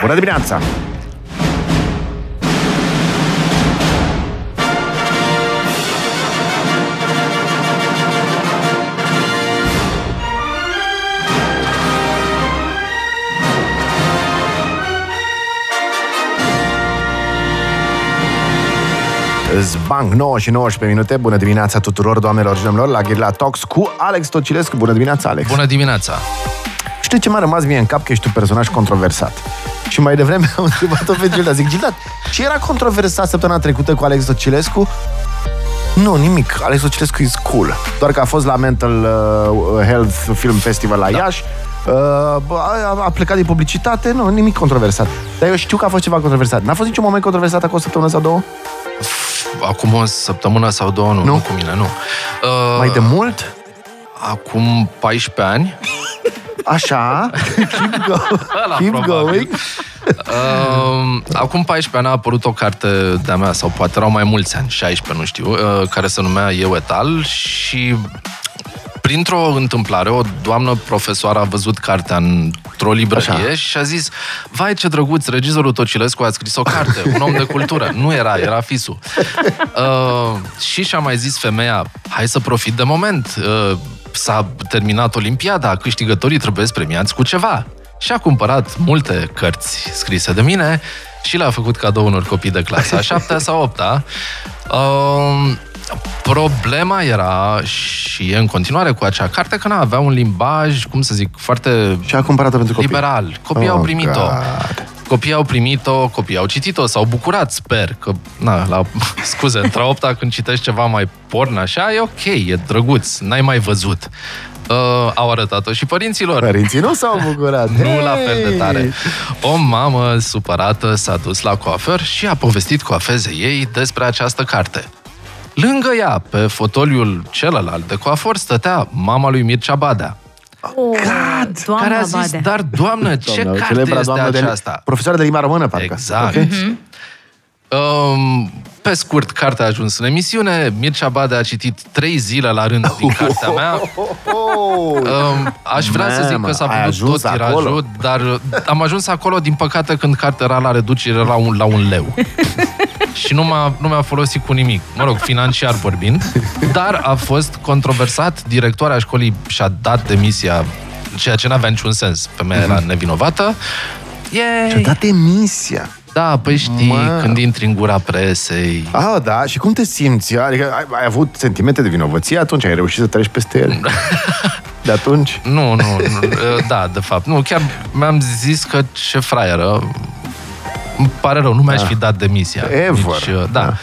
Bună dimineața! Zbank 9 și 19 minute. Bună dimineața tuturor, doamnelor și domnilor, la Gherila Talks cu Alex Tocilescu. Bună dimineața, Alex! Bună dimineața! Știi ce m-a rămas mie în cap? Că ești un personaj controversat. Și mai devreme am întrebat-o pe Gilda. Zic, Gilda, ce era controversat săptămâna trecută cu Alex Tocilescu? Nu, nimic. Alex Tocilescu e cool. Doar că a fost la Mental uh, Health Film Festival la da. Iași. Uh, a, a plecat din publicitate, nu, nimic controversat. Dar eu știu că a fost ceva controversat. N-a fost niciun moment controversat acum o săptămână sau două? Acum o săptămână sau două, nu, nu, nu cu mine, nu. Uh, Mai de mult? Acum 14 ani. Așa, keep, go, keep going. Uh, acum 14 ani a apărut o carte de-a mea, sau poate erau mai mulți ani, 16, nu știu, uh, care se numea Eu etal și printr-o întâmplare, o doamnă profesoară a văzut cartea într-o librărie Așa. și a zis, vai ce drăguț, regizorul Tocilescu a scris o carte, un om de cultură. Nu era, era fisul. Uh, și și-a mai zis femeia, hai să profit de moment, uh, s-a terminat Olimpiada, câștigătorii trebuie premiați cu ceva. Și a cumpărat multe cărți scrise de mine și le-a făcut cadou unor copii de clasa a 7 sau 8 uh, Problema era și e în continuare cu acea carte că nu avea un limbaj, cum să zic, foarte și a cumpărat pentru copii. liberal. Copiii oh, au primit-o. God. Copiii au primit-o, copiii au citit-o, s-au bucurat, sper, că, na, la, scuze, între opta când citești ceva mai porn așa, e ok, e drăguț, n-ai mai văzut. Uh, au arătat-o și părinților. Părinții nu s-au bucurat. nu hey! la fel de tare. O mamă supărată s-a dus la coafer și a povestit coafezei ei despre această carte. Lângă ea, pe fotoliul celălalt de coafor, stătea mama lui Mircea Badea. Oh, God! care a zis, Badea. dar doamnă, ce doamnă, carte este aceasta? De, profesoară de limba română, parcă. Exact. Okay. Mm-hmm. Um, pe scurt, cartea a ajuns în emisiune. Mircea Bade a citit trei zile la rând din cartea mea. Um, aș vrea Man, să zic că s-a văzut tot tirajul, acolo? dar am ajuns acolo, din păcate, când cartea era la reducere la un, la un leu. și nu, m-a, nu mi-a folosit cu nimic, mă rog, financiar vorbind, dar a fost controversat, directoarea școlii și-a dat demisia, ceea ce n-avea niciun sens, femeia era mhm. nevinovată. Yay! Și-a dat demisia. Da, păi știi, mă... când intri în gura presei... Ah, da, și cum te simți? Adică ai, ai avut sentimente de vinovăție atunci? Ai reușit să treci peste ele? de atunci? Nu, nu, nu, da, de fapt. Nu, chiar mi-am zis că ce fraieră, îmi pare rău, nu mi-aș da. fi dat demisia. Ever. Nici, uh, da.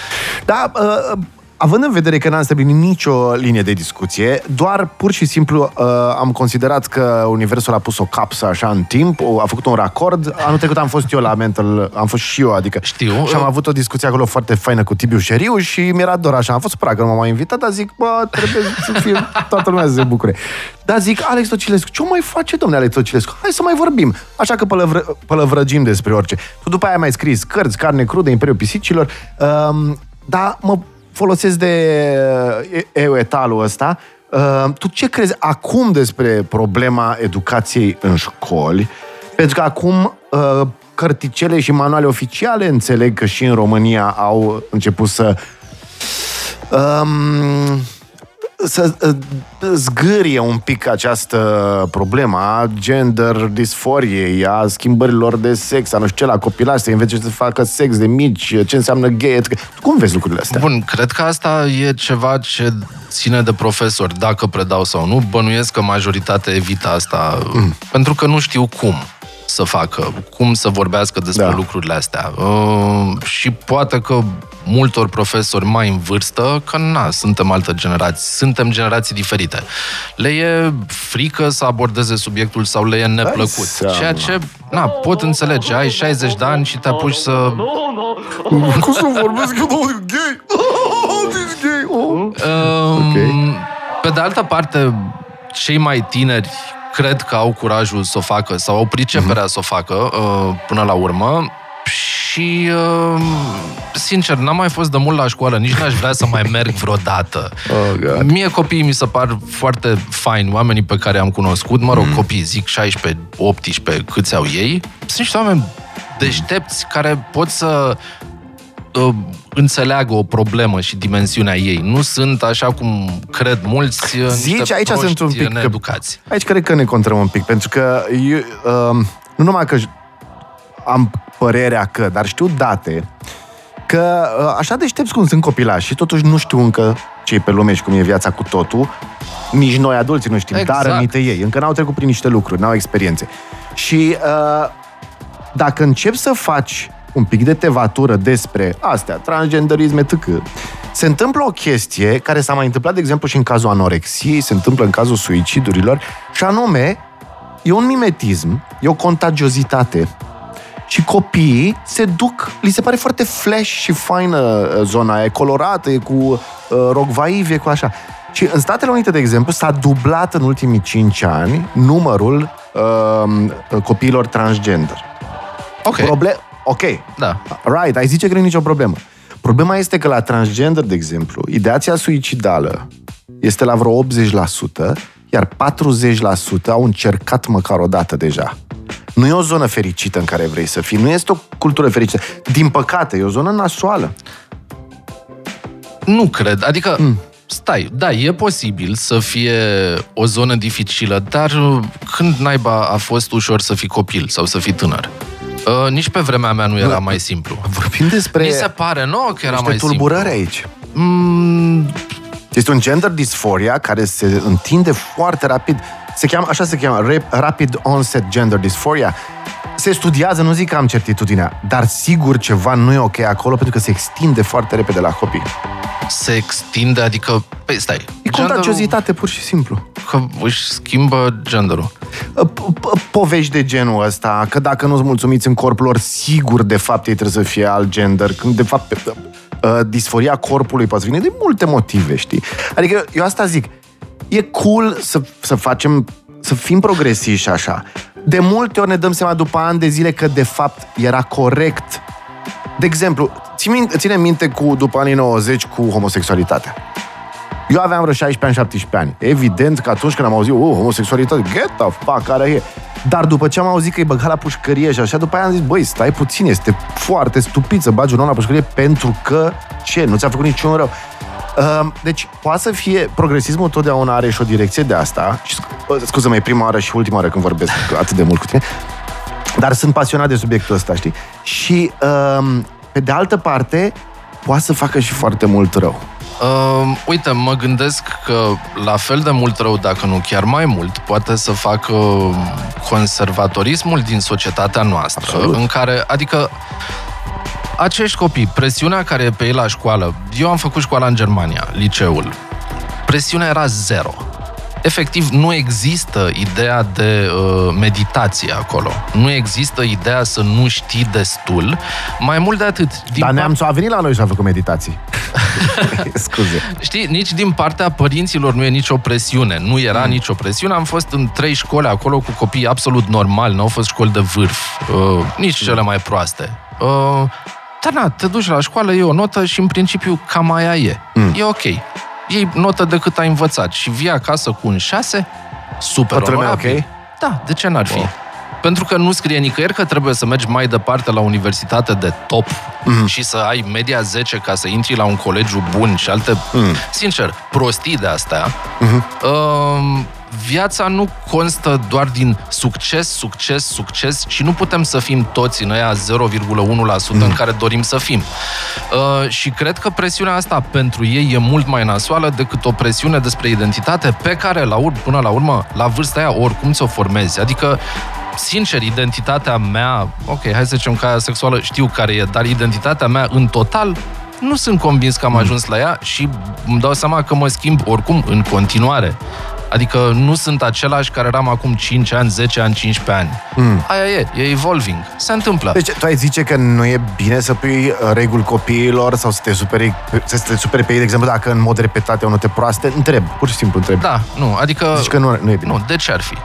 Da, uh, având în vedere că n-am stabilit nicio linie de discuție, doar pur și simplu uh, am considerat că Universul a pus o capsă așa în timp, a făcut un racord. Anul trecut am fost eu la Mental, am fost și eu, adică... Știu. Și am avut o discuție acolo foarte faină cu Tibiu Șeriu și mi-era dor așa. Am fost supărat că nu m-am invitat, dar zic, bă, trebuie să fie toată lumea să se bucure. Dar zic, Alex Tocilescu, ce mai face, domnule Alex Tocilescu? Hai să mai vorbim. Așa că pălăvră, pălăvrăgim despre orice. Tu după aia mai scris cărți, carne crudă, Imperiul Pisicilor. Um, dar mă folosesc de etalul ăsta. Uh, tu ce crezi acum despre problema educației în școli? Pentru că acum uh, cărticele și manuale oficiale înțeleg că și în România au început să um, să zgârie un pic această problemă a gender disforiei, a schimbărilor de sex, a nu știu ce, la copilaj, să învețe să facă sex de mici, ce înseamnă gay, cum vezi lucrurile astea? Bun, cred că asta e ceva ce ține de profesori, dacă predau sau nu. Bănuiesc că majoritatea evită asta, mm. pentru că nu știu cum să facă, cum să vorbească despre da. lucrurile astea. Uh, și poate că multor profesori mai în vârstă, că na, suntem altă generație, suntem generații diferite. Le e frică să abordeze subiectul sau le e neplăcut. Ceea ce, na, pot înțelege, ai 60 de ani și te apuci să... Cum să vorbesc eu, gay? gay? Oh. Um, okay. Pe de altă parte, cei mai tineri cred că au curajul să o facă sau au priceperea mm-hmm. să o facă uh, până la urmă și, uh, sincer, n-am mai fost de mult la școală, nici n-aș vrea să mai merg vreodată. Oh, God. Mie copiii mi se par foarte faini, oamenii pe care am cunoscut, mă rog, mm. copii, zic 16, 18, câți au ei, sunt niște oameni deștepți care pot să uh, înțeleagă o problemă și dimensiunea ei. Nu sunt, așa cum cred mulți, uh, Zici, niște aici proști sunt un pic că- needucați. Aici cred că ne contrăm un pic, pentru că eu, uh, nu numai că j- am părerea că, dar știu date, că uh, așa deștepți cum sunt copilași și totuși nu știu încă ce pe lume și cum e viața cu totul, nici noi adulții nu știm, Exact. dar rămite ei. Încă n-au trecut prin niște lucruri, n-au experiențe. Și uh, dacă începi să faci un pic de tevatură despre astea, transgenderism, etc., se întâmplă o chestie care s-a mai întâmplat, de exemplu, și în cazul anorexiei, se întâmplă în cazul suicidurilor, și anume, e un mimetism, e o contagiozitate. Și copiii se duc, li se pare foarte flash și faină uh, zona aia, e colorată, e cu uh, rogvaiv, e cu așa. Și în Statele Unite, de exemplu, s-a dublat în ultimii 5 ani numărul uh, copiilor transgender. Ok, Proble- ok, da. right, ai zice că nu e nicio problemă. Problema este că la transgender, de exemplu, ideația suicidală este la vreo 80%, iar 40% au încercat măcar o dată deja. Nu e o zonă fericită în care vrei să fii, nu este o cultură fericită. Din păcate, e o zonă nasoală. Nu cred. Adică, mm. stai, da, e posibil să fie o zonă dificilă, dar uh, când naiba a fost ușor să fii copil sau să fii tânăr? Uh, nici pe vremea mea nu era mai simplu. Vorbim despre Mi se pare nouă că era niște mai tulburări simplu. aici. Mm, Este un gender dysphoria care se întinde foarte rapid. Se cheamă, așa se cheamă, rap- Rapid Onset Gender Dysphoria. Se studiază, nu zic că am certitudinea, dar sigur ceva nu e ok acolo pentru că se extinde foarte repede la copii. se extinde, adică... Păi, stai. E contagiozitate, pur și simplu. Că își schimbă genderul. P- p- Povești de genul ăsta, că dacă nu-ți mulțumiți în corpul lor, sigur, de fapt, ei trebuie să fie alt gender. Când, de fapt, uh, disforia corpului poate vine de multe motive, știi? Adică, eu asta zic, e cool să, să facem, să fim progresivi și așa. De multe ori ne dăm seama după ani de zile că, de fapt, era corect. De exemplu, ții minte, ține minte cu, după anii 90 cu homosexualitatea. Eu aveam vreo 16 ani, 17 ani. Evident că atunci când am auzit, oh, homosexualitate, get the fuck, care e? Dar după ce am auzit că e băgat la pușcărie și așa, după aia am zis, băi, stai puțin, este foarte stupid să bagi un om la pușcărie pentru că, ce, nu ți-a făcut niciun rău. Uh, Deci, poate să fie, progresismul totdeauna are și o direcție de asta, și sc- scuză-mă, e prima oară și ultima oară când vorbesc atât de mult cu tine, dar sunt pasionat de subiectul ăsta, știi? Și, um, pe de altă parte, poate să facă și foarte mult rău. Uh, uite, mă gândesc că la fel de mult rău, dacă nu chiar mai mult, poate să facă conservatorismul din societatea noastră, Absolut. în care, adică, acești copii, presiunea care e pe ei la școală, eu am făcut școala în Germania, liceul, presiunea era zero. Efectiv, nu există ideea de uh, meditație acolo. Nu există ideea să nu știi destul. Mai mult de atât. Din Dar part- neamțul a venit la noi și a făcut meditații. Scuze. Știi, nici din partea părinților nu e nicio presiune. Nu era Mm. nicio presiune. Am fost în trei școli acolo cu copii absolut normali. Nu au fost școli de vârf. Uh, nici cele mai proaste. Uh, dar na, te duci la școală, e o notă și în principiu cam aia e. Mm. E ok. Iei notă de cât ai învățat și vii acasă cu un 6, super Toată lumea onorabil. ok? Da, de ce n-ar fi? Wow. Pentru că nu scrie nicăieri că trebuie să mergi mai departe la universitate de top Mhm. mm. și să ai media 10 ca să intri la un colegiu bun și alte... Mhm. Mm. Sincer, prostii de astea. Mm-hmm. Uh, viața nu constă doar din succes, succes, succes și nu putem să fim toți în aia 0,1% mm. în care dorim să fim. Uh, și cred că presiunea asta pentru ei e mult mai nasoală decât o presiune despre identitate pe care, la ur- până la urmă, la vârsta aia, oricum ți-o formezi. Adică sincer, identitatea mea, ok, hai să zicem că aia sexuală știu care e, dar identitatea mea în total nu sunt convins că am ajuns la ea și îmi dau seama că mă schimb oricum în continuare. Adică nu sunt același care eram acum 5 ani, 10 ani, 15 ani. Mm. Aia e, e evolving. Se întâmplă. Deci, tu ai zice că nu e bine să pui uh, reguli copiilor sau să te superi, să te superi pe ei, de exemplu, dacă în mod repetat au note proaste? Întreb, pur și simplu întreb. Da, nu, adică... Zici că nu, nu e bine. Nu, de ce ar fi?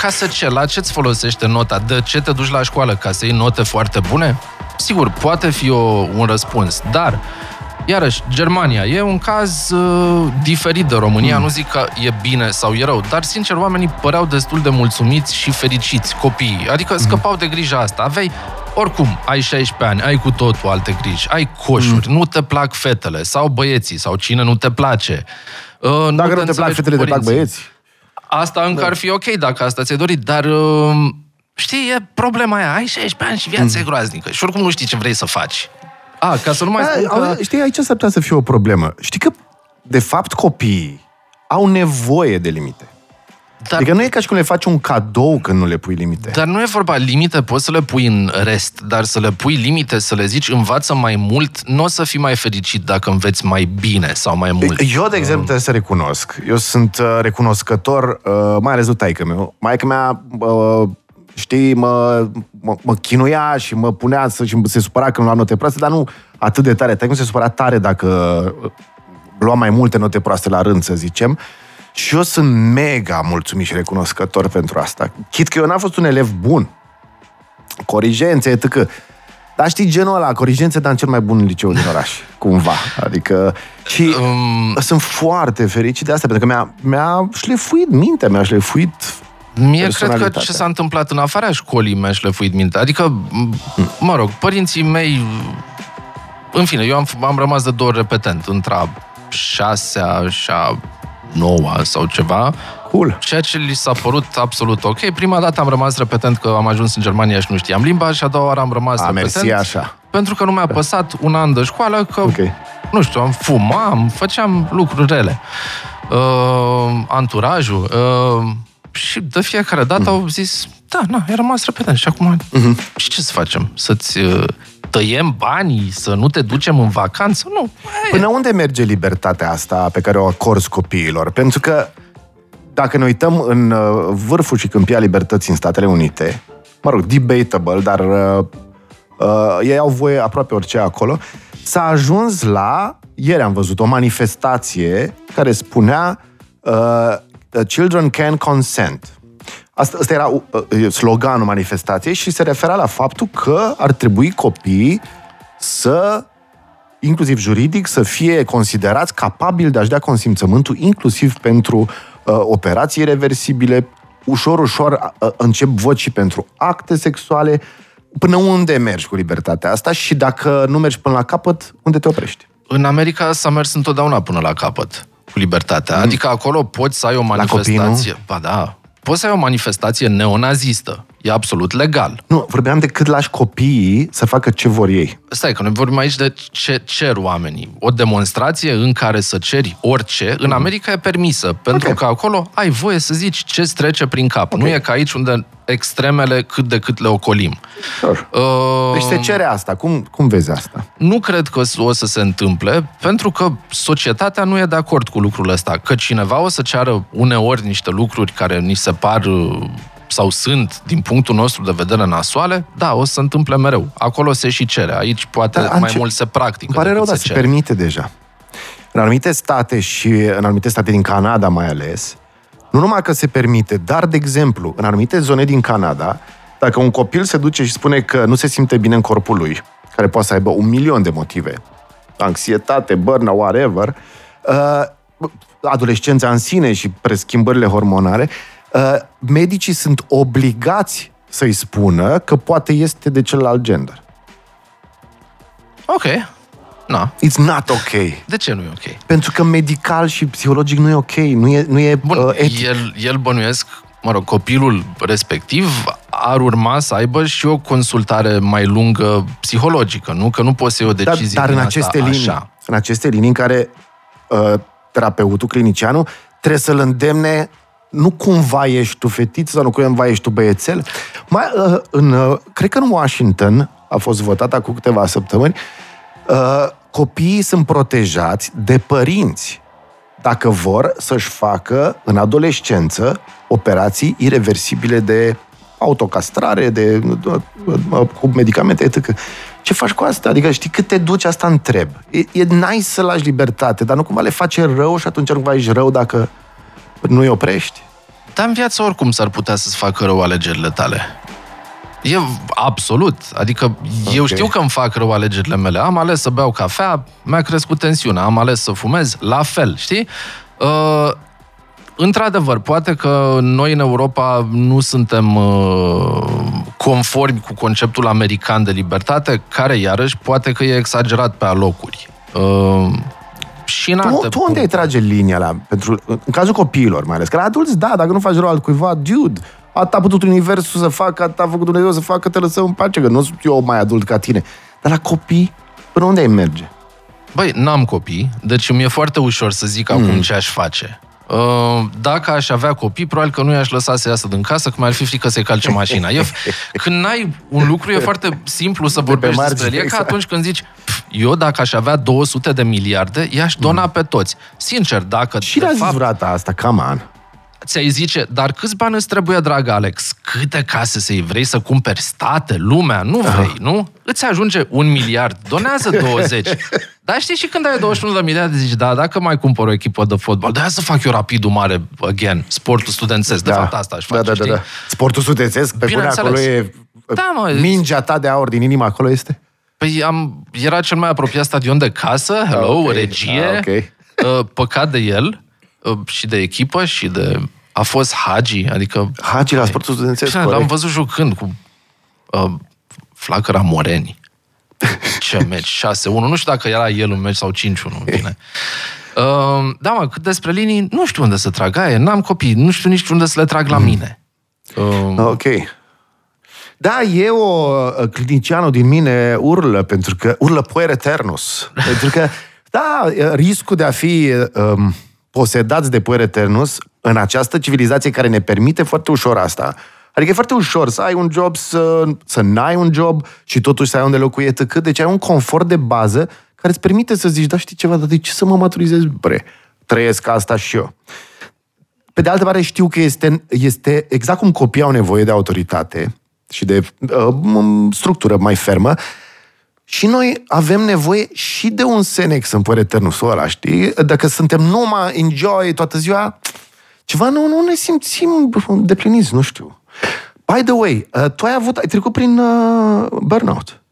Ca să ce? La ce îți folosește nota? De ce te duci la școală? Ca să iei note foarte bune? Sigur, poate fi o, un răspuns, dar Iarăși, Germania e un caz uh, diferit de România, mm. nu zic că e bine sau e rău, dar sincer oamenii păreau destul de mulțumiți și fericiți, copiii. Adică scăpau de grija asta. Aveai oricum, ai 16 ani, ai cu totul alte griji, ai coșuri, mm. nu te plac fetele sau băieții sau cine nu te place. Uh, Dacă nu te, te plac fetele, te plac băieți. Asta încă da. ar fi ok dacă asta ți-ai dorit, dar uh, știi, e problema aia. Ai 16 ani și viața mm. e groaznică și oricum nu știi ce vrei să faci. A, ca să nu mai spun că... Știi, aici s-ar putea să fie o problemă. Știi că, de fapt, copiii au nevoie de limite. Dar, adică nu e ca și cum le faci un cadou când nu le pui limite. Dar nu e vorba, limite poți să le pui în rest, dar să le pui limite, să le zici învață mai mult, nu o să fii mai fericit dacă înveți mai bine sau mai mult. Eu, de exemplu, trebuie să recunosc. Eu sunt uh, recunoscător, uh, mai ales de taică meu. Maica mea, uh, știi, mă, mă, mă chinuia și mă punea să, și se supăra când luam note proaste, dar nu atât de tare. Taică nu se supăra tare dacă lua mai multe note proaste la rând, să zicem. Și eu sunt mega mulțumit și recunoscător pentru asta. Chit că eu n-am fost un elev bun. Corigențe, etc. Dar știi genul ăla, corigențe, dar în cel mai bun liceu din oraș, cumva. Adică, și um... sunt foarte fericit de asta, pentru că mi-a, mi-a șlefuit mintea, mi-a șlefuit Mie cred că ce s-a întâmplat în afara școlii mi-a șlefuit mintea. Adică, mă rog, părinții mei... În fine, eu am, am rămas de două repetent, între a șasea și a noua sau ceva. Cool. Ceea ce li s-a părut absolut ok. Prima dată am rămas repetent că am ajuns în Germania și nu știam limba și a doua oară am rămas a, repetent. Mersi, așa. Pentru că nu mi-a păsat un an de școală că, okay. nu știu, am fumam, făceam lucruri rele. Uh, anturajul. Uh, și de fiecare dată mm. au zis, da, na, ai rămas repetent și acum, mm-hmm. și ce să facem? Să-ți uh, tăiem banii, să nu te ducem în vacanță? Nu. Până unde merge libertatea asta pe care o acorzi copiilor? Pentru că dacă ne uităm în uh, vârful și câmpia libertății în Statele Unite, mă rog, debatable, dar uh, uh, ei au voie aproape orice acolo, s-a ajuns la, ieri am văzut, o manifestație care spunea uh, The children can consent. Asta, asta era uh, sloganul manifestației și se refera la faptul că ar trebui copiii să, inclusiv juridic, să fie considerați capabili de a-și dea consimțământul, inclusiv pentru uh, operații reversibile. Ușor, ușor uh, încep voci pentru acte sexuale. Până unde mergi cu libertatea asta și dacă nu mergi până la capăt, unde te oprești? În America s-a mers întotdeauna până la capăt cu libertatea. Mm. Adică acolo poți să ai o manifestație. Ba da, poți să ai o manifestație neonazistă. E absolut legal. Nu, vorbeam de cât lași copiii să facă ce vor ei. Stai, că noi vorbim aici de ce cer oamenii. O demonstrație în care să ceri orice, în America e permisă, pentru okay. că acolo ai voie să zici ce trece prin cap. Okay. Nu e ca aici unde extremele cât de cât le ocolim. Sure. Uh, deci se cere asta. Cum, cum vezi asta? Nu cred că o să se întâmple, pentru că societatea nu e de acord cu lucrul ăsta. Că cineva o să ceară uneori niște lucruri care ni se par uh, sau sunt, din punctul nostru de vedere, nasoale, da, o să se întâmple mereu. Acolo se și cere. Aici poate da, mai mult se practică. Îmi pare rău, dar se, se permite deja. În anumite state și în anumite state din Canada mai ales, nu numai că se permite, dar, de exemplu, în anumite zone din Canada, dacă un copil se duce și spune că nu se simte bine în corpul lui, care poate să aibă un milion de motive, anxietate, burnout, whatever, uh, adolescența în sine și preschimbările hormonale, uh, medicii sunt obligați să-i spună că poate este de celălalt gender. Ok. No. It's not ok. De ce nu e ok? Pentru că medical și psihologic nu e ok, nu e, nu e Bun, uh, etic. El, el bănuiesc, mă rog, copilul respectiv ar urma să aibă și o consultare mai lungă psihologică, nu? Că nu poți să iei o decizie Dar, dar în aceste linii, așa. în aceste linii în care uh, terapeutul, clinicianul, trebuie să-l îndemne nu cumva ești tu fetiță sau nu cumva ești tu băiețel. Mai, uh, în, uh, cred că în Washington a fost votat acum câteva săptămâni, uh, copiii sunt protejați de părinți dacă vor să-și facă în adolescență operații irreversibile de autocastrare, de, de, de cu medicamente, etc. Ce faci cu asta? Adică știi cât te duci, asta întreb. E, e nice să lași libertate, dar nu cumva le face rău și atunci nu cumva ești rău dacă nu-i oprești? Dar în viață oricum s-ar putea să-ți facă rău alegerile tale. E absolut. Adică eu Ok. știu că îmi fac rău alegerile mele. Am ales să beau cafea, mi-a crescut tensiunea. Am ales să fumez, la fel, știi? Uh, într-adevăr, poate că noi în Europa nu suntem uh, conformi cu conceptul american de libertate, care, iarăși, poate că e exagerat pe alocuri. Uh, și în Tu, alte tu unde puncte. ai trage linia la, pentru, în cazul copiilor mai ales? Că la adulți, da, dacă nu faci rău altcuiva, dude, atât a putut universul să facă, atât a făcut Dumnezeu să facă, te lăsăm în pace, că nu sunt eu mai adult ca tine. Dar la copii, până unde ai merge? Băi, n-am copii, deci mi-e foarte ușor să zic Mm. acum ce aș face. Uh, Dacă aș avea copii, probabil că nu i-aș lăsa să iasă din casă, că mi-ar fi frică să-i calce mașina. E, când n-ai un lucru, e foarte simplu să vorbești margine, despre el. E ca exact. atunci când zici, "Pf, eu dacă aș avea 200 de miliarde, i-aș dona pe toți. Sincer, dacă Și de le-a zis fapt vreodată asta, come on. Ți-ai zice, dar câți bani îți trebuie, drag Alex? Câte case să-i vrei să cumperi state, lumea? Nu vrei, nu? Îți ajunge un miliard, donează 20. Dar știi și când ai 21 de miliarde, zici, da, dacă mai cumpăr o echipă de fotbal, de să fac eu rapidul mare, again, sportul studențesc, de fapt asta aș face, da, da, da, știi? da. Sportul studențesc, pe bune Bineînțeles. acolo e... Da, mă, Mingea ta de aur din inima acolo este? Păi am, era cel mai apropiat stadion de casă, hello, ok. regie, Ah, ok. uh, păcat de el uh, și de echipă și de... A fost Hagi, adică Hagi la sportul studențesc, Bine, l-am corect. văzut jucând cu uh, Flacăra Moreni. Ce meci? 6-1. Nu știu dacă era el un meci sau 5-1. Bine. Uh, da, mă, cât despre linii, nu știu unde să trag aia. N-am copii, nu știu nici unde să le trag la mine. Uh, Ok. Da, e o uh, clinicianul din mine urlă, pentru că urlă puer eternus. pentru că, da, uh, riscul de a fi um, posedați de puer eternus în această civilizație care ne permite foarte ușor asta. Adică e foarte ușor să ai un job, să, să n-ai un job și totuși să ai unde locui etc. Deci ai un confort de bază care îți permite să zici, da, știi ceva, dar de ce să mă maturizez? Bre, trăiesc asta și eu. Pe de altă parte, știu că este, este exact cum copiii au nevoie de autoritate și de uh, m- structură mai fermă, și noi avem nevoie și de un Senex în păr eternusul ăla, știi? Dacă suntem numai enjoy toată ziua, ceva nu, nu ne simțim depliniți, nu știu. By the way, uh, tu ai avut, ai trecut prin uh, burnout.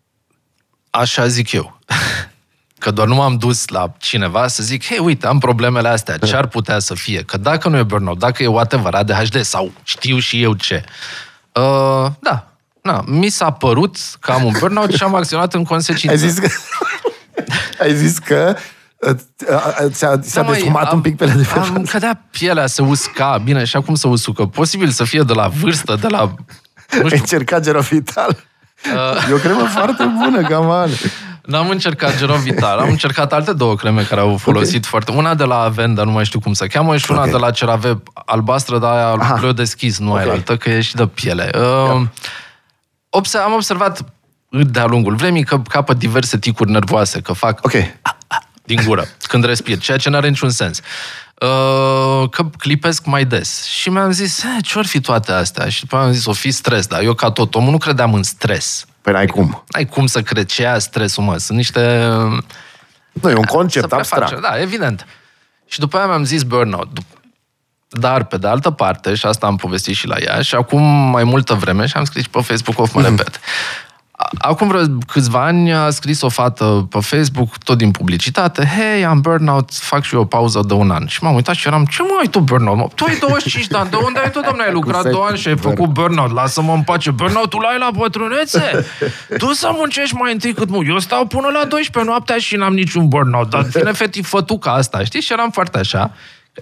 așa zic eu. Că doar nu m-am dus la cineva să zic, hei, uite, am problemele astea, ce ar putea să fie? Că dacă nu e burnout, dacă e whatever, ADHD sau știu și eu ce. Uh, da, na, mi s-a părut că am un burnout și am acționat în consecință. Ai zis că... ai zis că uh, uh, ți-a, ți-a Da, măi, defumat am- un pic pe de pe Am cădea pielea, se usca. Bine, și acum se usucă. Posibil să fie de la vârstă, de la... Nu Ai știu, încercat Gerovital? Uh. E o cremă foarte bună, gaman. n-am încercat Geron Vital. Am încercat alte două creme care au folosit okay. foarte... Una de la Avenda, nu mai știu cum se cheamă, și una Ok. de la CeraVe albastră, dar aia Aha. le deschis, nu Ok. okay. aia altă, că e și de piele. Uh, obse- am observat de-a lungul vremii că capăt diverse ticuri nervoase, că fac Ok. din gură, când respir, ceea ce nu are niciun sens. Uh, că clipesc mai des. Și mi-am zis, "Eh, ce-or fi toate astea? Și după aia am zis, o fi stres, dar eu ca tot omul nu credeam în stres. Păi n-ai cum. Ai cum să crezi ce e stresul, mă? Sunt niște... Nu, e un concept să preface. abstract. Da, evident. Și după aia mi-am zis burnout. Dar, pe de altă parte, și asta am povestit și la ea, și acum mai multă vreme, și am scris și pe Facebook, of mă Mhm. repet. A- Acum vreo câțiva ani a scris o fată pe Facebook, tot din publicitate, hei, am burnout, fac și eu o pauză de un an. Și m-am uitat și eram, ce mai ai tu burnout? Mă? Tu ai 25 de ani, de unde ai tu, domnule? Ai lucrat să ai două ani și ai făcut burnout, lasă-mă în pace. Burnout-ul ai la bătrânețe? Tu să muncești mai întâi cât mu. Eu stau până la 12 noaptea și n-am niciun burnout, dar vine fetiș fătuca asta, știi? Și eram foarte așa.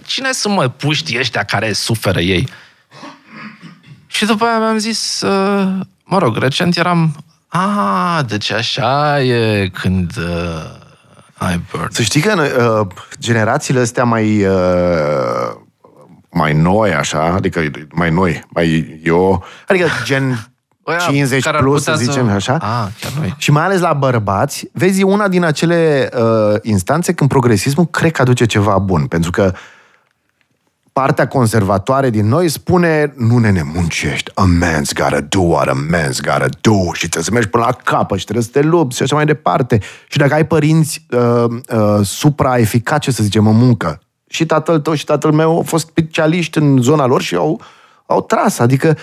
Cine sunt mă puștii ăștia care suferă ei? Și după aia mi-am zis, uh, mă rog, recent eram, a, deci așa e când uh, ai burn. Să știi că uh, generațiile astea mai uh, mai noi, așa, adică mai noi, mai eu, adică gen Ăia 50 care ar plus, să putea să- zicem așa, Ah, chiar noi. și mai ales la bărbați, vezi, e una din acele uh, instanțe când progresismul cred că aduce ceva bun, pentru că partea conservatoare din noi spune nu ne muncești, a man's gotta do what a man's gotta do și trebuie să mergi până la capăt și trebuie să te lupți și așa mai departe. Și dacă ai părinți uh, uh, supra-eficace, să zicem, în muncă, și tatăl tău și tatăl meu au fost specialiști în zona lor și au, au tras, adică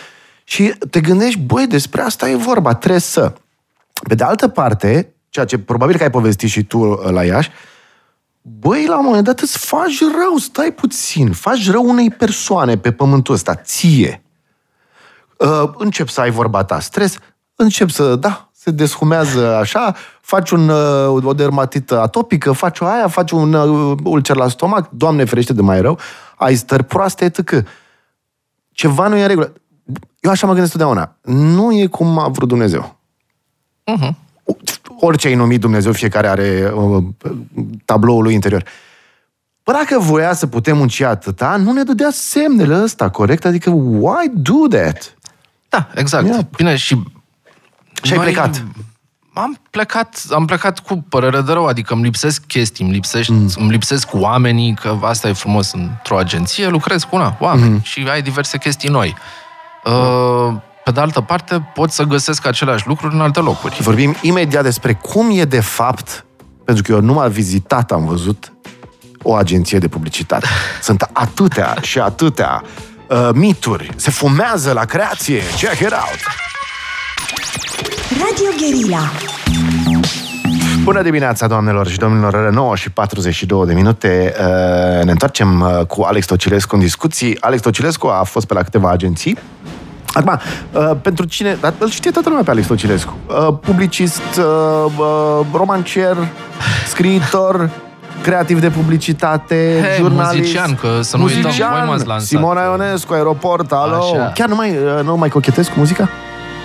Și te gândești, băi, despre asta e vorba, trebuie să. Pe de altă parte, ceea ce probabil că ai povestit și tu uh, la Iași, băi, la un moment dat îți faci rău, stai puțin, faci rău unei persoane pe pământul ăsta, ție. Uh, încep să ai vorba ta stres, încep să, da, se deshumează așa, faci un, uh, o dermatită atopică, faci o aia, faci un uh, ulcer la stomac, Doamne ferește de mai rău, ai stări proaste, etc. Ceva nu e în regulă. Eu așa mă gândesc totdeauna. Nu e cum a vrut Dumnezeu. Uh-huh. Orice ai numit Dumnezeu, fiecare are uh, tabloul lui interior. Bă, dacă voia să putem munci atâta, nu ne dădea semnele ăsta, corect? Adică, why do that? Da, exact. Ia. Bine, și... Și ai plecat. Am plecat, am plecat cu părere de rău, adică îmi lipsesc chestii, îmi, lipsești, mm. îmi lipsesc oamenii, că asta e frumos într-o agenție, lucrezi cu una, oameni mm. și ai diverse chestii noi. Uh, pe de altă parte, pot să găsesc aceleași lucruri în alte locuri. Vorbim imediat despre cum e de fapt, pentru că eu numai vizitat am văzut o agenție de publicitate. Sunt atâtea și atâtea uh, mituri. Se fumează la creație. Check it out! Radio Guerilla. Bună dimineața, doamnelor și domnilor, 9 și 42 de minute. Uh, Ne întoarcem uh, cu Alex Tocilescu în discuții. Alex Tocilescu a fost pe la câteva agenții. Acum, uh, pentru cine... Dar îl știe toată lumea pe Alex Tocilescu. Uh, Publicist, uh, uh, romancier, scriitor, creativ de publicitate, Hei, jurnalist. muzician, că să nu uităm, voi m-ați lansat. Simona Ionescu, Aeroport, alo. Așa. Chiar nu mai, uh, nu mai cochetezi cu muzica?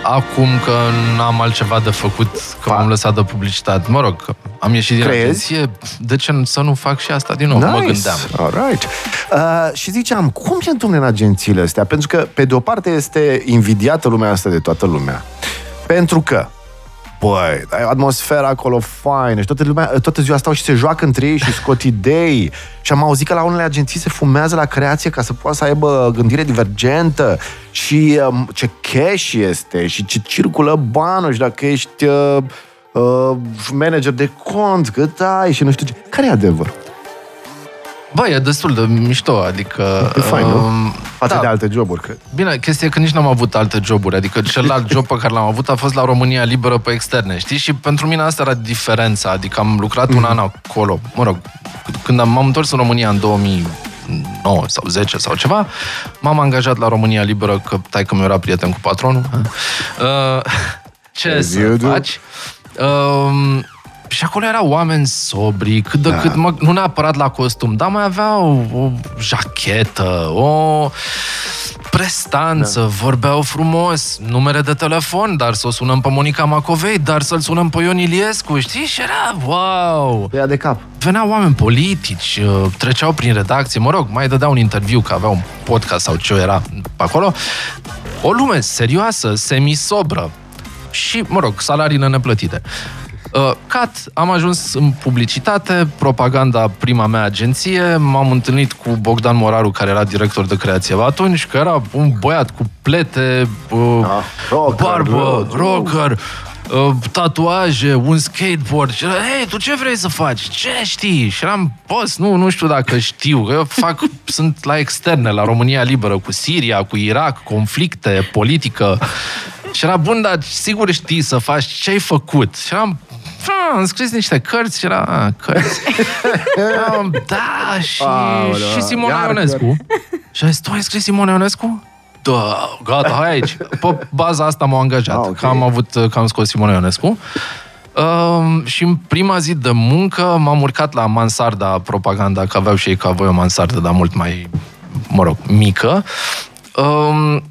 Acum că n-am altceva de făcut, că Pa. m-am lăsat de publicitate, mă rog, că am ieșit din Crezi? agenție, de ce să nu fac și asta din nou? Mă gândeam. Alright. Uh, și ziceam, cum se întâmplă în agențiile astea? Pentru că, pe de o parte, este invidiată lumea asta de toată lumea. Pentru că, băi, ai o atmosferă acolo faină și toată, lumea, toată ziua stau și se joacă între ei și scot idei. Și am auzit că la unele agenții se fumează la creație ca să poată să aibă gândire divergentă și um, ce cash este și ce circulă banul și dacă ești uh, uh, manager de cont, cât ai și nu știu ce. Care e adevărul? Bă, e destul de mișto, adică... E fain, nu? um, Față da. de alte joburi, cred. Bine, chestia e că nici n-am avut alte joburi, adică celălalt job pe care l-am avut a fost la România Liberă pe externe, știi? Și pentru mine asta era diferența, adică am lucrat un an acolo, mă rog, când am, m-am întors în România în 2009 sau 10 sau ceva, m-am angajat la România Liberă, că tai că mi era prieten cu patronul. Uh, ce As să you do. faci? Um, și acolo erau oameni sobri, cât de da. cât, mă, nu neapărat la costum, dar mai aveau o jachetă, o prestanță, da. vorbeau frumos, numere de telefon, dar să o sunăm pe Monica Macovei, dar să-l sunăm pe Ion Iliescu, știi? Și era, wow! Ia de cap. Veneau oameni politici, uh, treceau prin redacție, mă rog, mai dădeau un interviu, că aveau un podcast sau ce era pe acolo. O lume serioasă, semisobră și, mă rog, salariile neplătite. Uh, Cat, am ajuns în publicitate, propaganda, prima mea agenție, m-am întâlnit cu Bogdan Moraru, care era director de creație la atunci, că era un băiat cu plete, uh, Ah, rocker, barbă, rocker. rocker, uh, tatuaje, un skateboard. Și era, hei, tu ce vrei să faci? Ce știi? Și eram, boss, nu, nu știu dacă știu, că eu fac, sunt la externe, la România Liberă, cu Siria, cu Irak, conflicte, politică. Și era, bun, dar sigur știi să faci ce ai făcut. Și eram, "Ah, am scris niște cărți și era, "Ah, cărți. Eram, da, și, Aoleu, și Simona iar Ionescu. Și a zis, tu ai scris Simona Ionescu? Da, gata, hai aici. Pe baza asta m-au angajat, Ah, ok. că am avut, că am scos Simona Ionescu. Um, și în prima zi de muncă m-am urcat la mansarda propaganda, că aveau și ei ca voi o mansardă, dar mult mai, mă rog, mică. Um,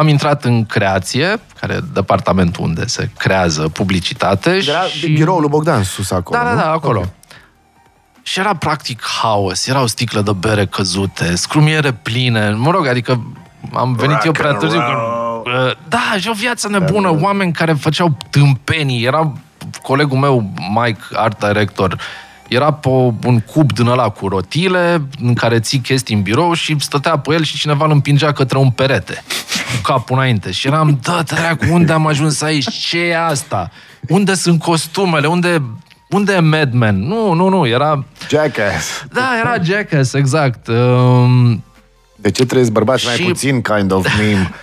am intrat în creație, care e departamentul unde se creează publicitate. Era și... biroul lui Bogdan sus acolo, Da, da, nu? da, acolo. Ok. Și era practic haos, erau sticle de bere căzute, scrumiere pline, mă rog, adică am venit Rock eu prea and târziu. Că, roll. uh, da, și o viață nebună, oameni care făceau tâmpenii, era colegul meu, Mike, art director, era pe un cub din ăla cu rotile, în care ții chestii în birou și stătea pe el și cineva îl împingea către un perete, cu capul înainte. Și eram, da, dracu, unde am ajuns aici? Ce e asta? Unde sunt costumele? Unde, unde e Mad Men? Nu, nu, nu, era... Jackass. Da, era Jackass, exact. Um, De ce trăiesc bărbați mai Și- puțin kind of meme?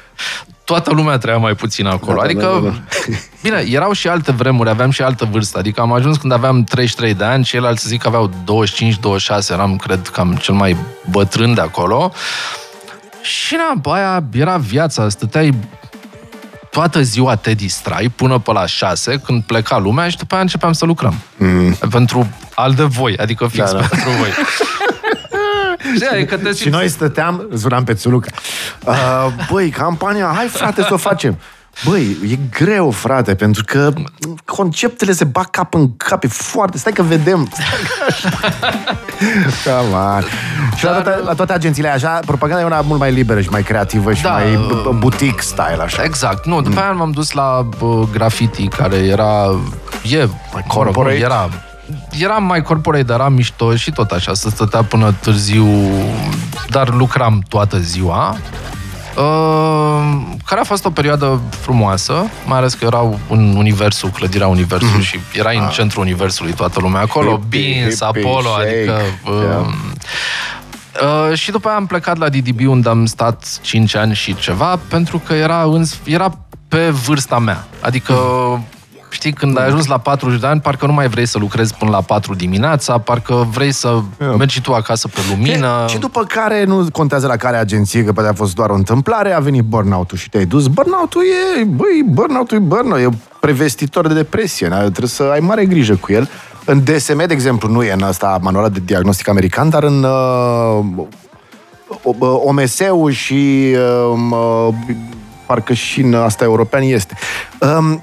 toată lumea trăia mai puțin acolo. Da, da, adică, da, da. bine, erau și alte vremuri, aveam și altă vârstă. Adică am ajuns când aveam 33 de ani, ceilalți zic că aveau 25-26, eram, cred, cam cel mai bătrân de acolo. Și na, bă, aia era viața, stăteai toată ziua te distrai până pe la 6 când pleca lumea și după aia începeam să lucrăm. Mm. Pentru al de voi, adică fix Da, da. pentru voi. Și aia e că te Și simți- noi stăteam, zuram pe Țuluca. Uh, băi, campania, hai frate să o facem. Băi, e greu, frate, pentru că conceptele se bag cap în cap, e foarte... Stai că vedem. Come on. Și la toate, la toate agențiile așa, propaganda e una mult mai liberă și mai creativă și Da, mai uh, b- boutique style, așa. Exact. Nu, după aia m-am dus la bă, graffiti, care era... E, mai corporate? era, era mai corporate, dar era mișto și tot așa, să stătea până târziu, dar lucram toată ziua. Uh, care a fost o perioadă frumoasă, mai ales că erau în universul, clădirea universului și erai în centrul universului, toată lumea acolo, Mhm. Hippie, Beans, hippie, Apollo, shake, adică... yeah. Uh, Uh, și după aia am plecat la DDB unde am stat 5 ani și ceva pentru că era, în, era pe vârsta mea. Adică, știi, când ai ajuns la 40 de ani, parcă nu mai vrei să lucrezi până la 4 dimineața, parcă vrei să mergi și tu acasă pe lumină. Și după care, nu contează la care agenție, că poate a fost doar o întâmplare, a venit burnout-ul și te-ai dus. Burnout-ul e, băi, burnout-ul e burnout, e un prevestitor de depresie, na? trebuie să ai mare grijă cu el. În DSM, de exemplu, nu e în asta manualul de diagnostic american, dar în uh, o- OMS-ul și um, uh, parcă și în asta european este. Um,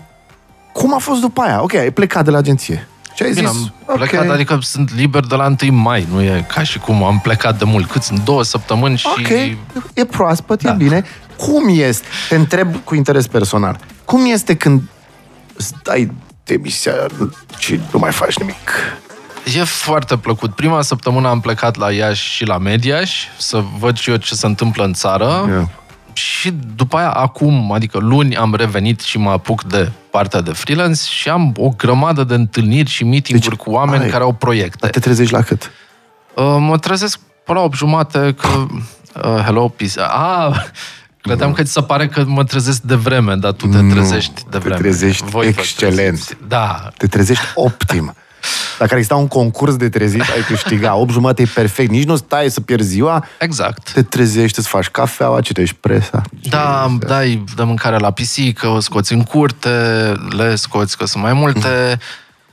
cum a fost după aia? Ok, ai plecat de la agenție. Ce ai Bine, zis? am plecat, Ok. adică sunt liber de la 1 mai, nu e ca și cum am plecat de mult. Cât sunt? Două săptămâni și... Ok, e proaspăt, da. Da. e bine. Cum este, te întreb cu interes personal, cum este când îți dai demisia și nu mai faci nimic? E foarte plăcut. Prima săptămână am plecat la Iași și la Mediaș să văd și eu ce se întâmplă în țară. Yeah. Și după aia, acum, adică luni, am revenit și mă apuc de partea de freelance și am o grămadă de întâlniri și meeting-uri Deci, cu oameni ai- care au proiecte. Te trezești la cât? Uh, mă trezesc până la 8 jumate că... Uh, hello, peace. Ah, credeam că ți se pare că mă trezesc de vreme, dar tu te Nu, trezești de te vreme. trezești vă excelent. treziți. Da, Te trezești optim. Dacă exista un concurs de trezit, ai câștiga. 8 jumate e perfect. Nici nu stai să pierzi ziua. exact. Te trezești, îți faci cafeaua, citești presa. Da, dai de mâncare la pisică, o scoți în curte, le scoți că sunt mai multe.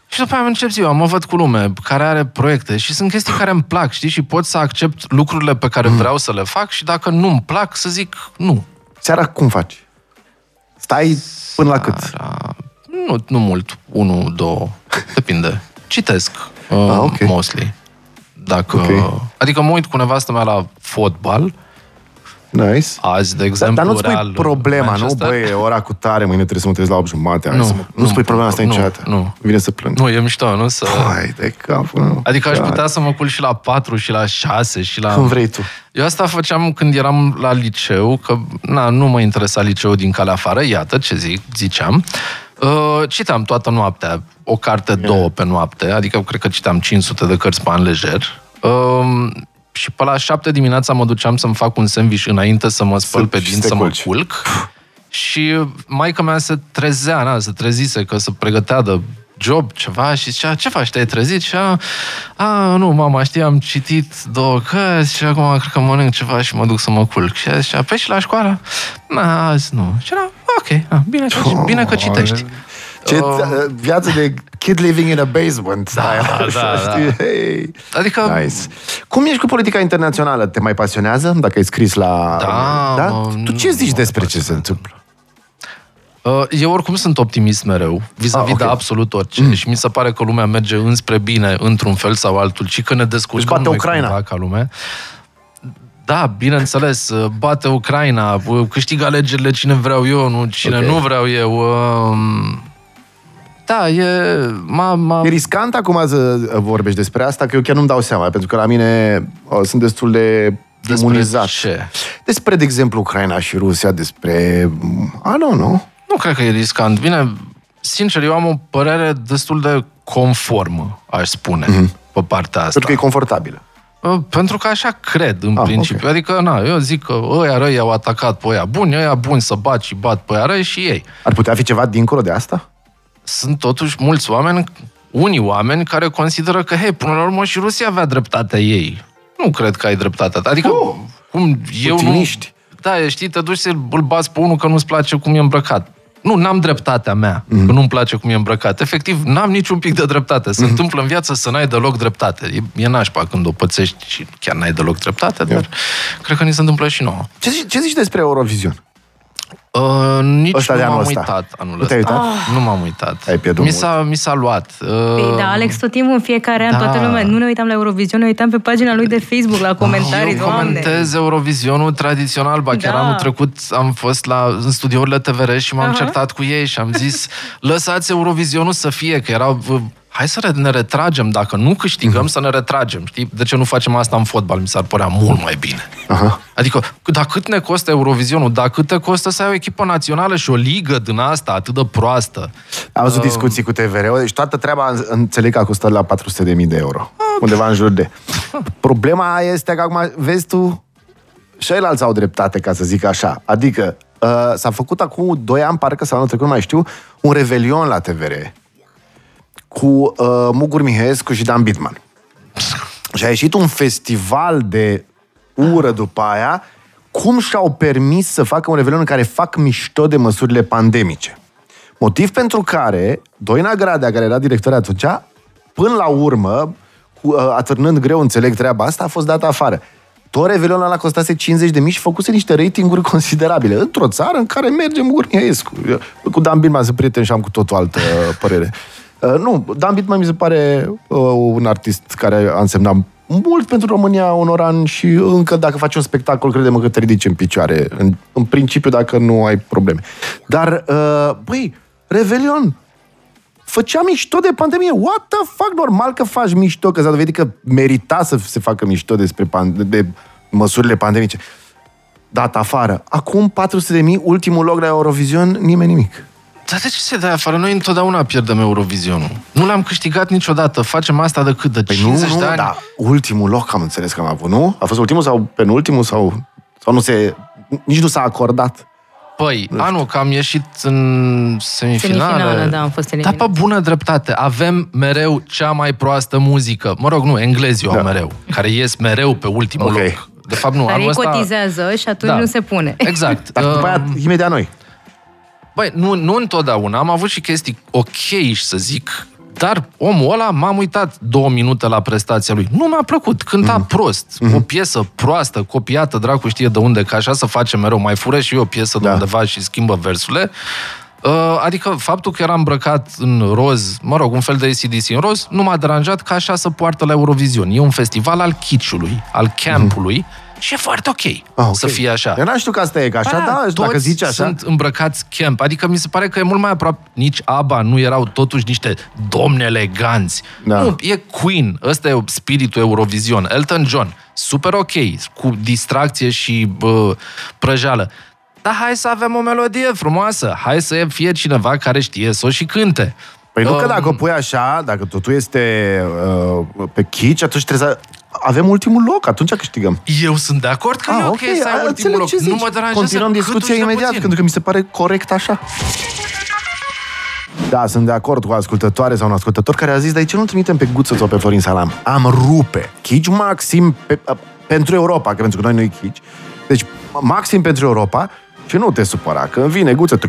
Și după aia încep ziua, mă văd cu lume care are proiecte și sunt chestii care îmi plac, știi? Și pot să accept lucrurile pe care vreau să le fac și dacă nu-mi plac, să zic nu. Seara cum faci? Stai până la cât? Seara, nu, nu mult, unu, două, depinde. Citesc, uh, Ah, ok. mostly. Dacă, Ok. Adică mă uit cu nevastă mea la fotbal, Nice. azi, de Dar, exemplu, dar nu spui Real problema, nu? Manchester. Băi, e ora cu tare, mâine trebuie să mă trezesc la 8 jumate. hai Nu, să mă... nu, nu, spui problema asta nu, niciodată. nu. Vine să plâng. Nu, e mișto, nu? Să... Hai de cap, nu. Adică aș Da. putea să mă culc și la 4 și la 6 și la... Cum vrei tu. Eu asta făceam când eram la liceu, că na, nu mă interesa liceul din calea afară, iată ce zic, ziceam. Uh, citeam toată noaptea, o carte, două pe noapte, adică cred că citeam 500 de cărți pe an lejer. Uh, și pe la 7 dimineața mă duceam să-mi fac un sandwich înainte să mă spăl Să- pe și dinți, să să te mă culci. culc. Și maica mea se trezea, na, se trezise că se pregătea de job, ceva, și zicea, ce faci, te-ai trezit? Și a, a, nu, mama, știi, am citit două cărți și acum cred că mănânc ceva și mă duc să mă culc. Și ea zicea, pe și la școală? Na, azi nu. Și era, ok, a, bine, că, bine că citești. Ce Uh, uh, viață de kid living in a basement. Da, Aia, da, așa, da. știi? Hey. Adică, Nice. Cum ești cu politica internațională? Te mai pasionează? Dacă ai scris la... Da, da? mă, Tu ce nu zici mă despre ce se pasionează. întâmplă? Uh, Eu oricum sunt optimist mereu, vis-a-vis Ah, de ok. absolut orice. Mm. Și mi se pare că lumea merge înspre bine, într-un fel sau altul, și că ne descurcăm Își bate noi Ucraina. cumva ca lume. Da, bineînțeles, uh, bate Ucraina, uh, câștigă alegerile cine vreau eu, nu cine Ok. nu vreau eu. um, Da, e... M-a, m-a... E riscant acum să vorbești despre asta, că eu chiar nu-mi dau seama, pentru că la mine o, sunt destul de Despre imunizat. ce? Despre, de exemplu, Ucraina și Rusia, despre... I don't know. Nu cred că e riscant. Bine, sincer, eu am o părere destul de conformă, aș spune, mm-hmm. pe partea asta. Pentru că e confortabilă. Uh, Pentru că așa cred, în Ah, principiu. ok. Adică, na, eu zic că ăia răi au atacat pe ăia buni, ăia buni să bat și bat pe ăia răi și ei. Ar putea fi ceva dincolo de asta? Sunt totuși mulți oameni, unii oameni, care consideră că, hei, până la urmă și Rusia avea dreptatea ei. Nu cred că ai dreptate. Adică, Oh, cum eu nu... putiniști. Da, știi, te duci să îl bați pe unul că nu-ți place cum e îmbrăcat. Nu, n-am dreptatea mea, mm. că nu-mi place cum e îmbrăcat. Efectiv, n-am niciun pic de dreptate. Se mm. întâmplă în viață să n-ai deloc dreptate. E, e nașpa când o pățești și chiar n-ai deloc dreptate, dar cred că ni se întâmplă și nouă. Ce zici, ce zici despre Eurovision? Uh, nici Ăsta de nu anul m-am ăsta. uitat anul Nu te-ai ăsta. uitat? Nu m-am uitat. Ai pierdut mi s-a, mi s-a luat. Uh, Păi, da, Alex tot timpul în fiecare an, Da. toată lumea, nu ne uitam la Eurovision, ne uitam pe pagina lui de Facebook, la comentarii, eu doamne. comentez Eurovizionul tradițional, ba chiar Da. anul trecut am fost la, în studiourile TVR și m-am Aha. certat cu ei și am zis lăsați Eurovizionul să fie, că erau v- hai să re- ne retragem, dacă nu câștigăm, să ne retragem, știi? De ce nu facem asta în fotbal? Mi s-ar părea mult mai bine. Aha. Adică, dar cât ne costă Eurovizionul? Dar cât te costă să ai o echipă națională și o ligă din asta atât de proastă? Am văzut discuții cu TVR-ul, deci toată treaba în- înțeleg că a costat la 400.000 de euro. Undeva în jur de. Problema este că acum, vezi tu, și alții au dreptate, ca să zic așa. Adică, uh, s-a făcut acum 2 ani, parcă sau anul trecut, nu mai știu, un revelion la TVR cu uh, Mugur Mihaescu și Dan Bitman. Și a ieșit un festival de ură după aia, cum și-au permis să facă un revelion în care fac mișto de măsurile pandemice. Motiv pentru care Doina Gradea, care era director atunci, până la urmă, cu, uh, atârnând greu, înțeleg treaba asta, a fost dată afară. Tot revelionul ăla costase 50 de mii și făcuse niște ratinguri considerabile. Într-o țară în care merge Mugur Mihaescu. Eu, Cu Dan Bitman sunt prieten și am cu totul altă uh, părere. Uh, nu, Dan Bitman mi se pare uh, un artist care a însemnat mult pentru România un an și încă dacă faci un spectacol, credem că te ridici în picioare. În, în principiu, dacă nu ai probleme. Dar, uh, băi, Revelion, făcea mișto de pandemie. What the fuck? Normal că faci mișto, că s-a dovedit că merita să se facă mișto despre pan- de măsurile pandemice. Dat afară. Acum 400 de mii, ultimul loc la Eurovision, nimeni nimic. Dar de ce se dă afară? Noi întotdeauna pierdem Eurovizionul. Nu l-am câștigat niciodată. Facem asta de cât? De Păi 50 nu, nu, de ani? dar ultimul loc am înțeles că am avut, nu? A fost ultimul sau penultimul sau, sau nu se... Nici nu s-a acordat. Păi, anul că am ieșit în semifinală. Semifinală, da, am fost Dar eliminat. pe bună dreptate, avem mereu cea mai proastă muzică. Mă rog, nu, englezii o Da. au mereu, care ies mereu pe ultimul Ok. loc. De fapt, nu, Dar anul ei ăsta... cotizează și atunci Da. nu se pune. Exact. Dar după aia, Uh, imediat noi. Băi, nu, nu întotdeauna. Am avut și chestii ok, să zic, dar omul ăla m-am uitat două minute la prestația lui. Nu mi-a plăcut. Cânta mm. prost. Mhm. Mm. O piesă proastă, copiată, dracu știe de unde, că așa să face mereu. Mai fură și eu o piesă de Da. undeva și schimbă versurile. Uh, Adică faptul că era îmbrăcat în roz, mă rog, un fel de ACDC în roz, nu m-a deranjat că așa să poartă la Eurovision. E un festival al kitschului, al campului și e foarte ok, Mhm. Ah, ok. să fie așa. Eu n-am știut că asta e, că așa, Ba da, dacă toți zici așa... sunt îmbrăcați camp. Adică mi se pare că e mult mai aproape. Nici ABBA nu erau totuși niște domni eleganți. Da. Nu, e Queen. Ăsta e spiritul Eurovision. Elton John. Super ok, cu distracție și bă, prăjală. Dar hai să avem o melodie frumoasă. Hai să fie cineva care știe să o și cânte. Păi nu că Um, dacă o pui așa, dacă totul este uh, pe chici, atunci trebuie să avem ultimul loc, atunci câștigăm. Eu sunt de acord că A, e ok, okay să ai ultimul loc. Nu mă deci deranjează Continuăm discuția imediat, pentru că mi se pare corect așa. Da, sunt de acord cu ascultătoare sau un ascultător care a zis, dar ce nu trimitem pe Guță sau pe Florin Salam? Am rupe. Chici maxim pe, ă, pentru Europa, că pentru că noi nu-i chici. Deci, maxim pentru Europa și nu te supăra, că vine Guță. Da,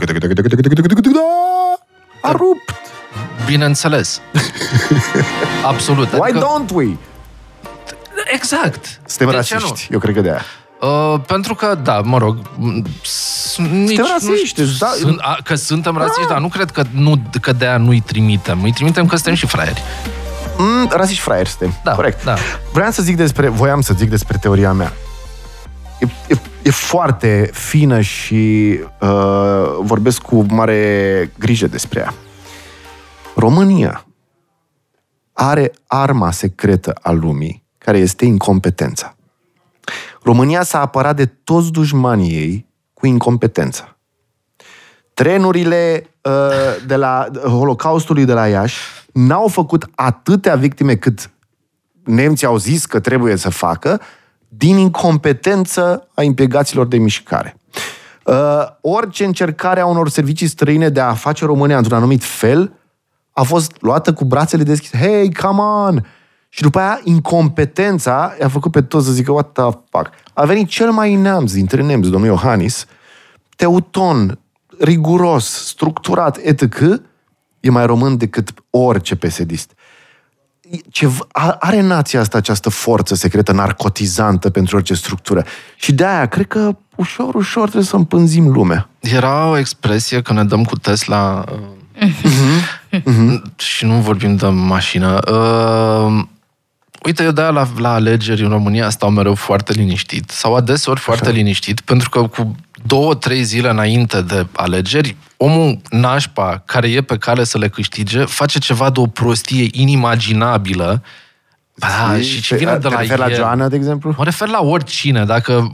a da. rupt. Bineînțeles. Absolut. Why adică... don't we? Exact. Suntem De ce nu? rasiști, eu cred că de aia. Uh, pentru că, da, mă rog, m- s- nici, rasiști, nu știu, da. sunt, a, că suntem rasiști, dar nu cred că, nu, că de aia nu-i trimitem. Îi trimitem că suntem și fraieri. Mm, rasiști fraieri suntem. Da, Corect. da. Vreau să zic despre, voiam să zic despre teoria mea. E, e, e foarte fină și uh, vorbesc cu mare grijă despre ea. România are arma secretă a lumii, care este incompetența. România s-a apărat de toți dușmanii ei cu incompetența. Trenurile uh, de la Holocaustului de la Iași n-au făcut atâtea victime cât nemții au zis că trebuie să facă din incompetență a impiegaților de mișcare. Uh, orice încercare a unor servicii străine de a face România într-un anumit fel a fost luată cu brațele deschise. Hey, come on! Și după aia, incompetența i-a făcut pe toți să zică, what the fuck? A venit cel mai neamț dintre nemți, domnul Iohannis, teuton, riguros, structurat, etc., e mai român decât orice pesedist. Ce, are nația asta această forță secretă narcotizantă pentru orice structură. Și de aia, cred că ușor, ușor trebuie să împânzim lumea. Era o expresie că ne dăm cu Tesla uh, și nu vorbim de mașină. Uh, uite, eu de la, la alegeri în România stau mereu foarte liniștit, sau adeseori foarte Așa. liniștit, pentru că cu două, trei zile înainte de alegeri, omul nașpa care e pe cale să le câștige face ceva de o prostie inimaginabilă da, și ce vine de la refer la Joana, de exemplu? Mă refer la oricine, dacă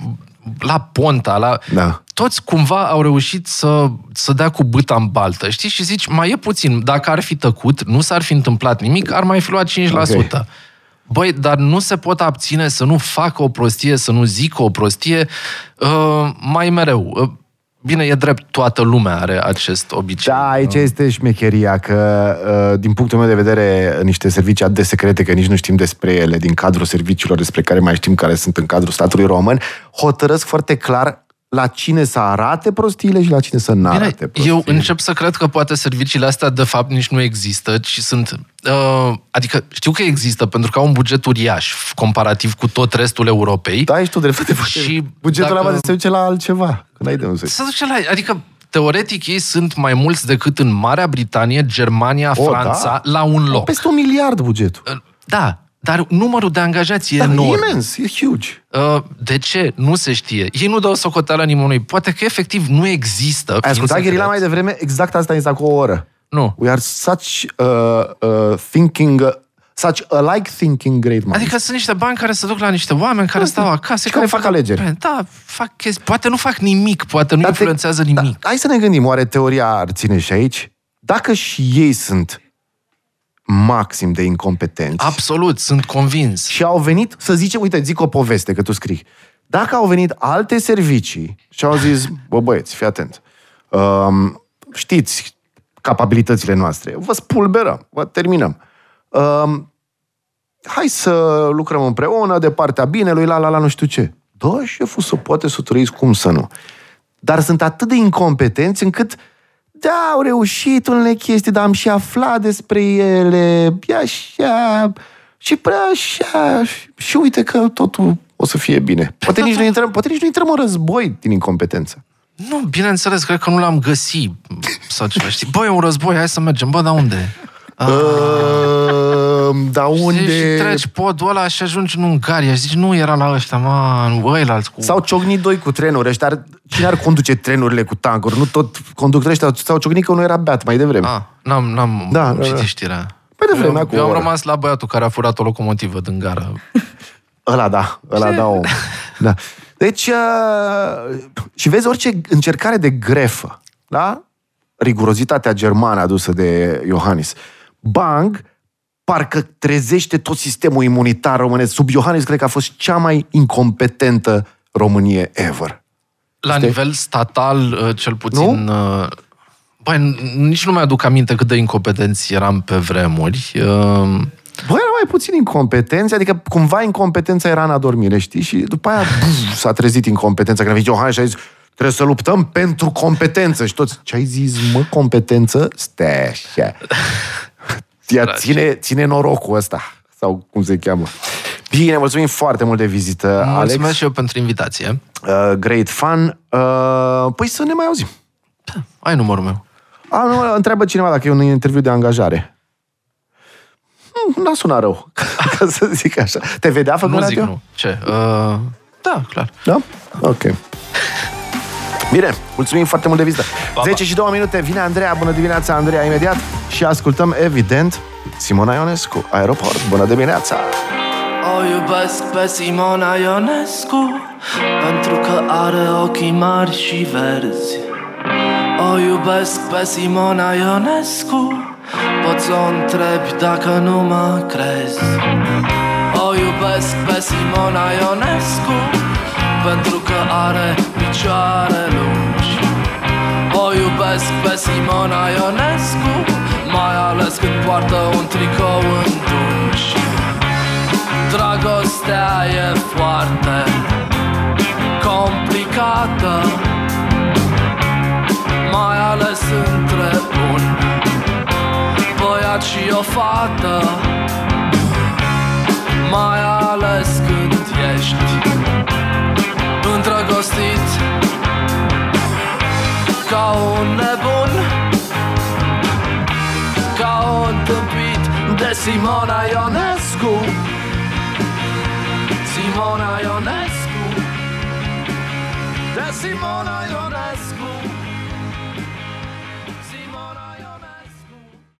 la Ponta, la... Da. Toți cumva au reușit să, să dea cu bâta în baltă, știi? Și zici, mai e puțin, dacă ar fi tăcut, nu s-ar fi întâmplat nimic, ar mai fi luat 5%. Okay. Băi, dar nu se pot abține să nu facă o prostie, să nu zică o prostie uh, mai mereu. Uh, Bine, e drept, toată lumea are acest obicei. Da, aici nu? este șmecheria că, uh, din punctul meu de vedere, niște servicii atât de secrete, că nici nu știm despre ele, din cadrul serviciilor despre care mai știm care sunt în cadrul statului român, hotărăsc foarte clar la cine să arate prostiile și la cine să nu arate prostiile. Eu încep să cred că poate serviciile astea de fapt nici nu există, ci sunt... Uh, adică știu că există pentru că au un buget uriaș comparativ cu tot restul Europei. Da, ești tu dreptate. Și bugetul dacă... ăla se duce la altceva. Când ai de unde se duce la... Adică teoretic ei sunt mai mulți decât în Marea Britanie, Germania, o, Franța, da? la un loc. Peste un miliard bugetul. Uh, da, dar numărul de angajați e da, enorm. imens, e huge. Uh, de ce? Nu se știe. Ei nu dau socoteală nimănui. Poate că efectiv nu există. Ai ascultat Gherila mai devreme? Exact asta este cu o oră. Nu. We are such uh, uh, thinking uh, such alike thinking great minds. Adică sunt niște bani care se duc la niște oameni care da, stau acasă. Și care fac alegeri. Da, fac chestii. Poate nu fac nimic, poate nu Dar influențează te, nimic. Da, hai să ne gândim, oare teoria ar ține și aici? Dacă și ei sunt maxim de incompetenți. Absolut, sunt convins. Și au venit, să zicem, uite, zic o poveste, că tu scrii. Dacă au venit alte servicii și au zis, bă băieți, fii atent, um, știți capabilitățile noastre, vă spulberăm, vă terminăm. Um, hai să lucrăm împreună de partea binelui, la la la nu știu ce. Da, șeful să poate să trăiți, cum să nu. Dar sunt atât de incompetenți încât uh, da, au reușit unele chestii, dar am și aflat despre ele, e așa, și prea așa, și uite că totul o să fie bine. Poate nici nu intrăm, poate nici nu intrăm în război din incompetență. Nu, bineînțeles, cred că nu l-am găsit sau ceva, știi? Băi, un război, hai să mergem. Bă, dar unde? Uh, da unde... Și treci podul ăla și ajungi în Ungaria și zici, nu era la ăștia, man, ăilalți cu... S-au ciocnit doi cu trenuri, ăștia ar... Cine ar conduce trenurile cu tancuri? Nu tot conductorii ăștia s-au ciocnit că nu era beat mai devreme. Ah, n-am, n-am da, citit da, da. știrea. Păi devreme, eu, eu am rămas la băiatul care a furat o locomotivă din gara. ăla da, ăla da, om. da. Deci, uh, și vezi orice încercare de grefă, da? Rigurozitatea germană adusă de Iohannis. Bang, parcă trezește tot sistemul imunitar românesc. Sub Iohannis, cred că a fost cea mai incompetentă Românie ever. La Știi? nivel statal, uh, cel puțin... Nu? Uh, băi, nici nu mi-aduc aminte cât de incompetenți eram pe vremuri. Uh, Băi, era mai puțin incompetenți, adică cumva incompetența era în adormire, știi? Și după aia buf, s-a trezit incompetența, când a venit Iohannis și a zis trebuie să luptăm pentru competență. Și toți, ce ai zis, mă, competență? Stai așa. Ea ține, ține norocul ăsta, sau cum se cheamă. Bine, mulțumim foarte mult de vizită, Mulțumesc Alex. și eu pentru invitație. Uh, great fun. Uh, păi să ne mai auzim. Da, ai numărul meu. A, nu, întreabă cineva dacă e un interviu de angajare. Hmm, n-a sunat rău, ca să zic așa. Te vedea făcând Nu zic nu. Ce? Uh, da, clar. Da? Ok. Bine, mulțumim foarte mult de vizită. Pa, 10 și 2 minute, vine Andreea, bună dimineața Andreea, imediat. Și ascultăm, evident, Simona Ionescu, Aeroport, bună dimineața! O iubesc pe Simona Ionescu Pentru că are ochii mari și verzi O iubesc pe Simona Ionnescu Poți să o întrebi dacă nu mă crezi O iubesc pe Simona Ionescu Pentru că are picioare lungi. O iubesc pe Simona Ionescu Mai ales când poartă un tricou întunci Dragostea e foarte complicată Mai ales între un băiat și o fată Mai ales când ești kaunebun Ca o întâmpit de Simona Ionescu. Simona Ionescu. De Simona Ionescu.